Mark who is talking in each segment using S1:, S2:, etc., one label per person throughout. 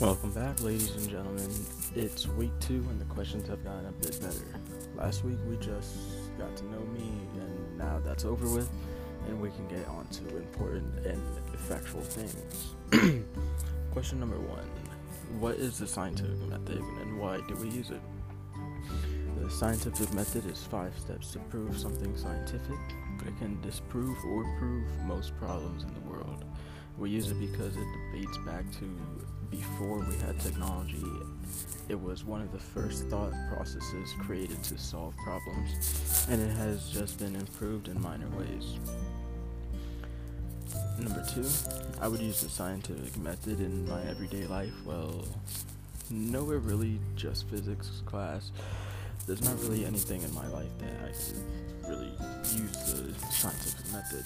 S1: Welcome back, ladies and gentlemen. It's week two, and the questions have gotten a bit better. Last week we just got to know me, and now that's over with, and we can get on to important and factual things. Question number one What is the scientific method, and why do we use it? The scientific method is five steps to prove something scientific. It can disprove or prove most problems in the world. We use it because it dates back to before we had technology, it was one of the first thought processes created to solve problems, and it has just been improved in minor ways. Number two, I would use the scientific method in my everyday life. Well, nowhere really, just physics class. There's not really anything in my life that I can really use the scientific method.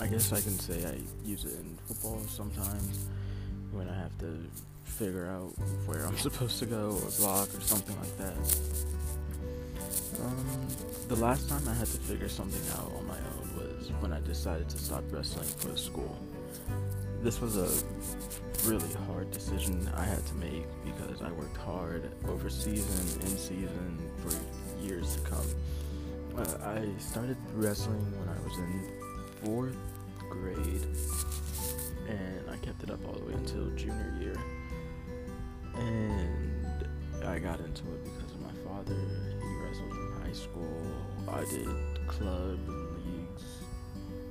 S1: I guess I can say I use it in football sometimes when I have to figure out where I'm supposed to go or block or something like that. Um, the last time I had to figure something out on my own was when I decided to stop wrestling for school. This was a really hard decision I had to make because I worked hard over season in season for years to come. Uh, I started wrestling when I was in fourth grade and I kept it up all the way until junior year. And I got into it because of my father. He wrestled in high school. I did club and leagues,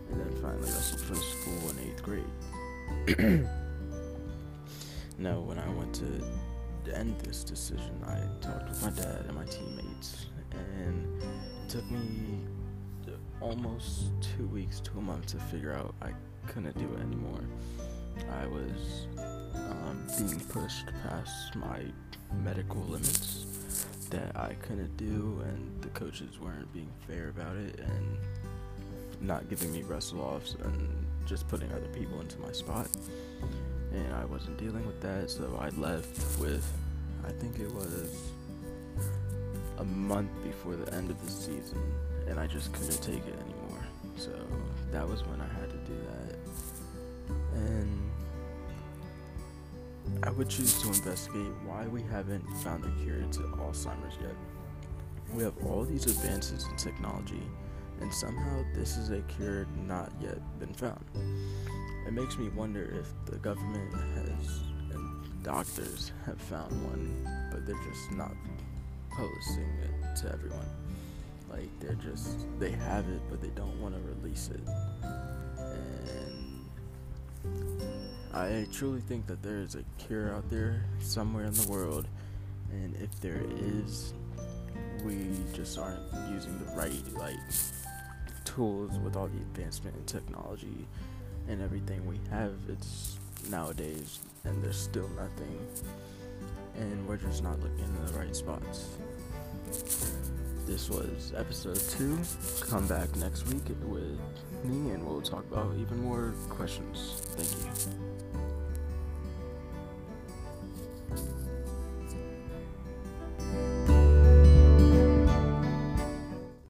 S1: and then finally wrestled for school in eighth grade. now, when I went to end this decision, I talked with my dad and my teammates, and it took me almost two weeks to a month to figure out I couldn't do it anymore. I was um, being pushed past my medical limits that I couldn't do, and the coaches weren't being fair about it and not giving me wrestle offs and just putting other people into my spot. And I wasn't dealing with that, so I left with, I think it was a month before the end of the season, and I just couldn't take it anymore. So that was when I had to do that. And I would choose to investigate why we haven't found a cure to Alzheimer's yet. We have all these advances in technology, and somehow this is a cure not yet been found. It makes me wonder if the government has and doctors have found one, but they're just not posting it to everyone. Like they're just they have it, but they don't want to release it. I truly think that there is a cure out there somewhere in the world, and if there is, we just aren't using the right like tools with all the advancement in technology and everything we have. It's nowadays, and there's still nothing, and we're just not looking in the right spots. This was episode two. Come back next week with me, and we'll talk about even more questions. Thank you.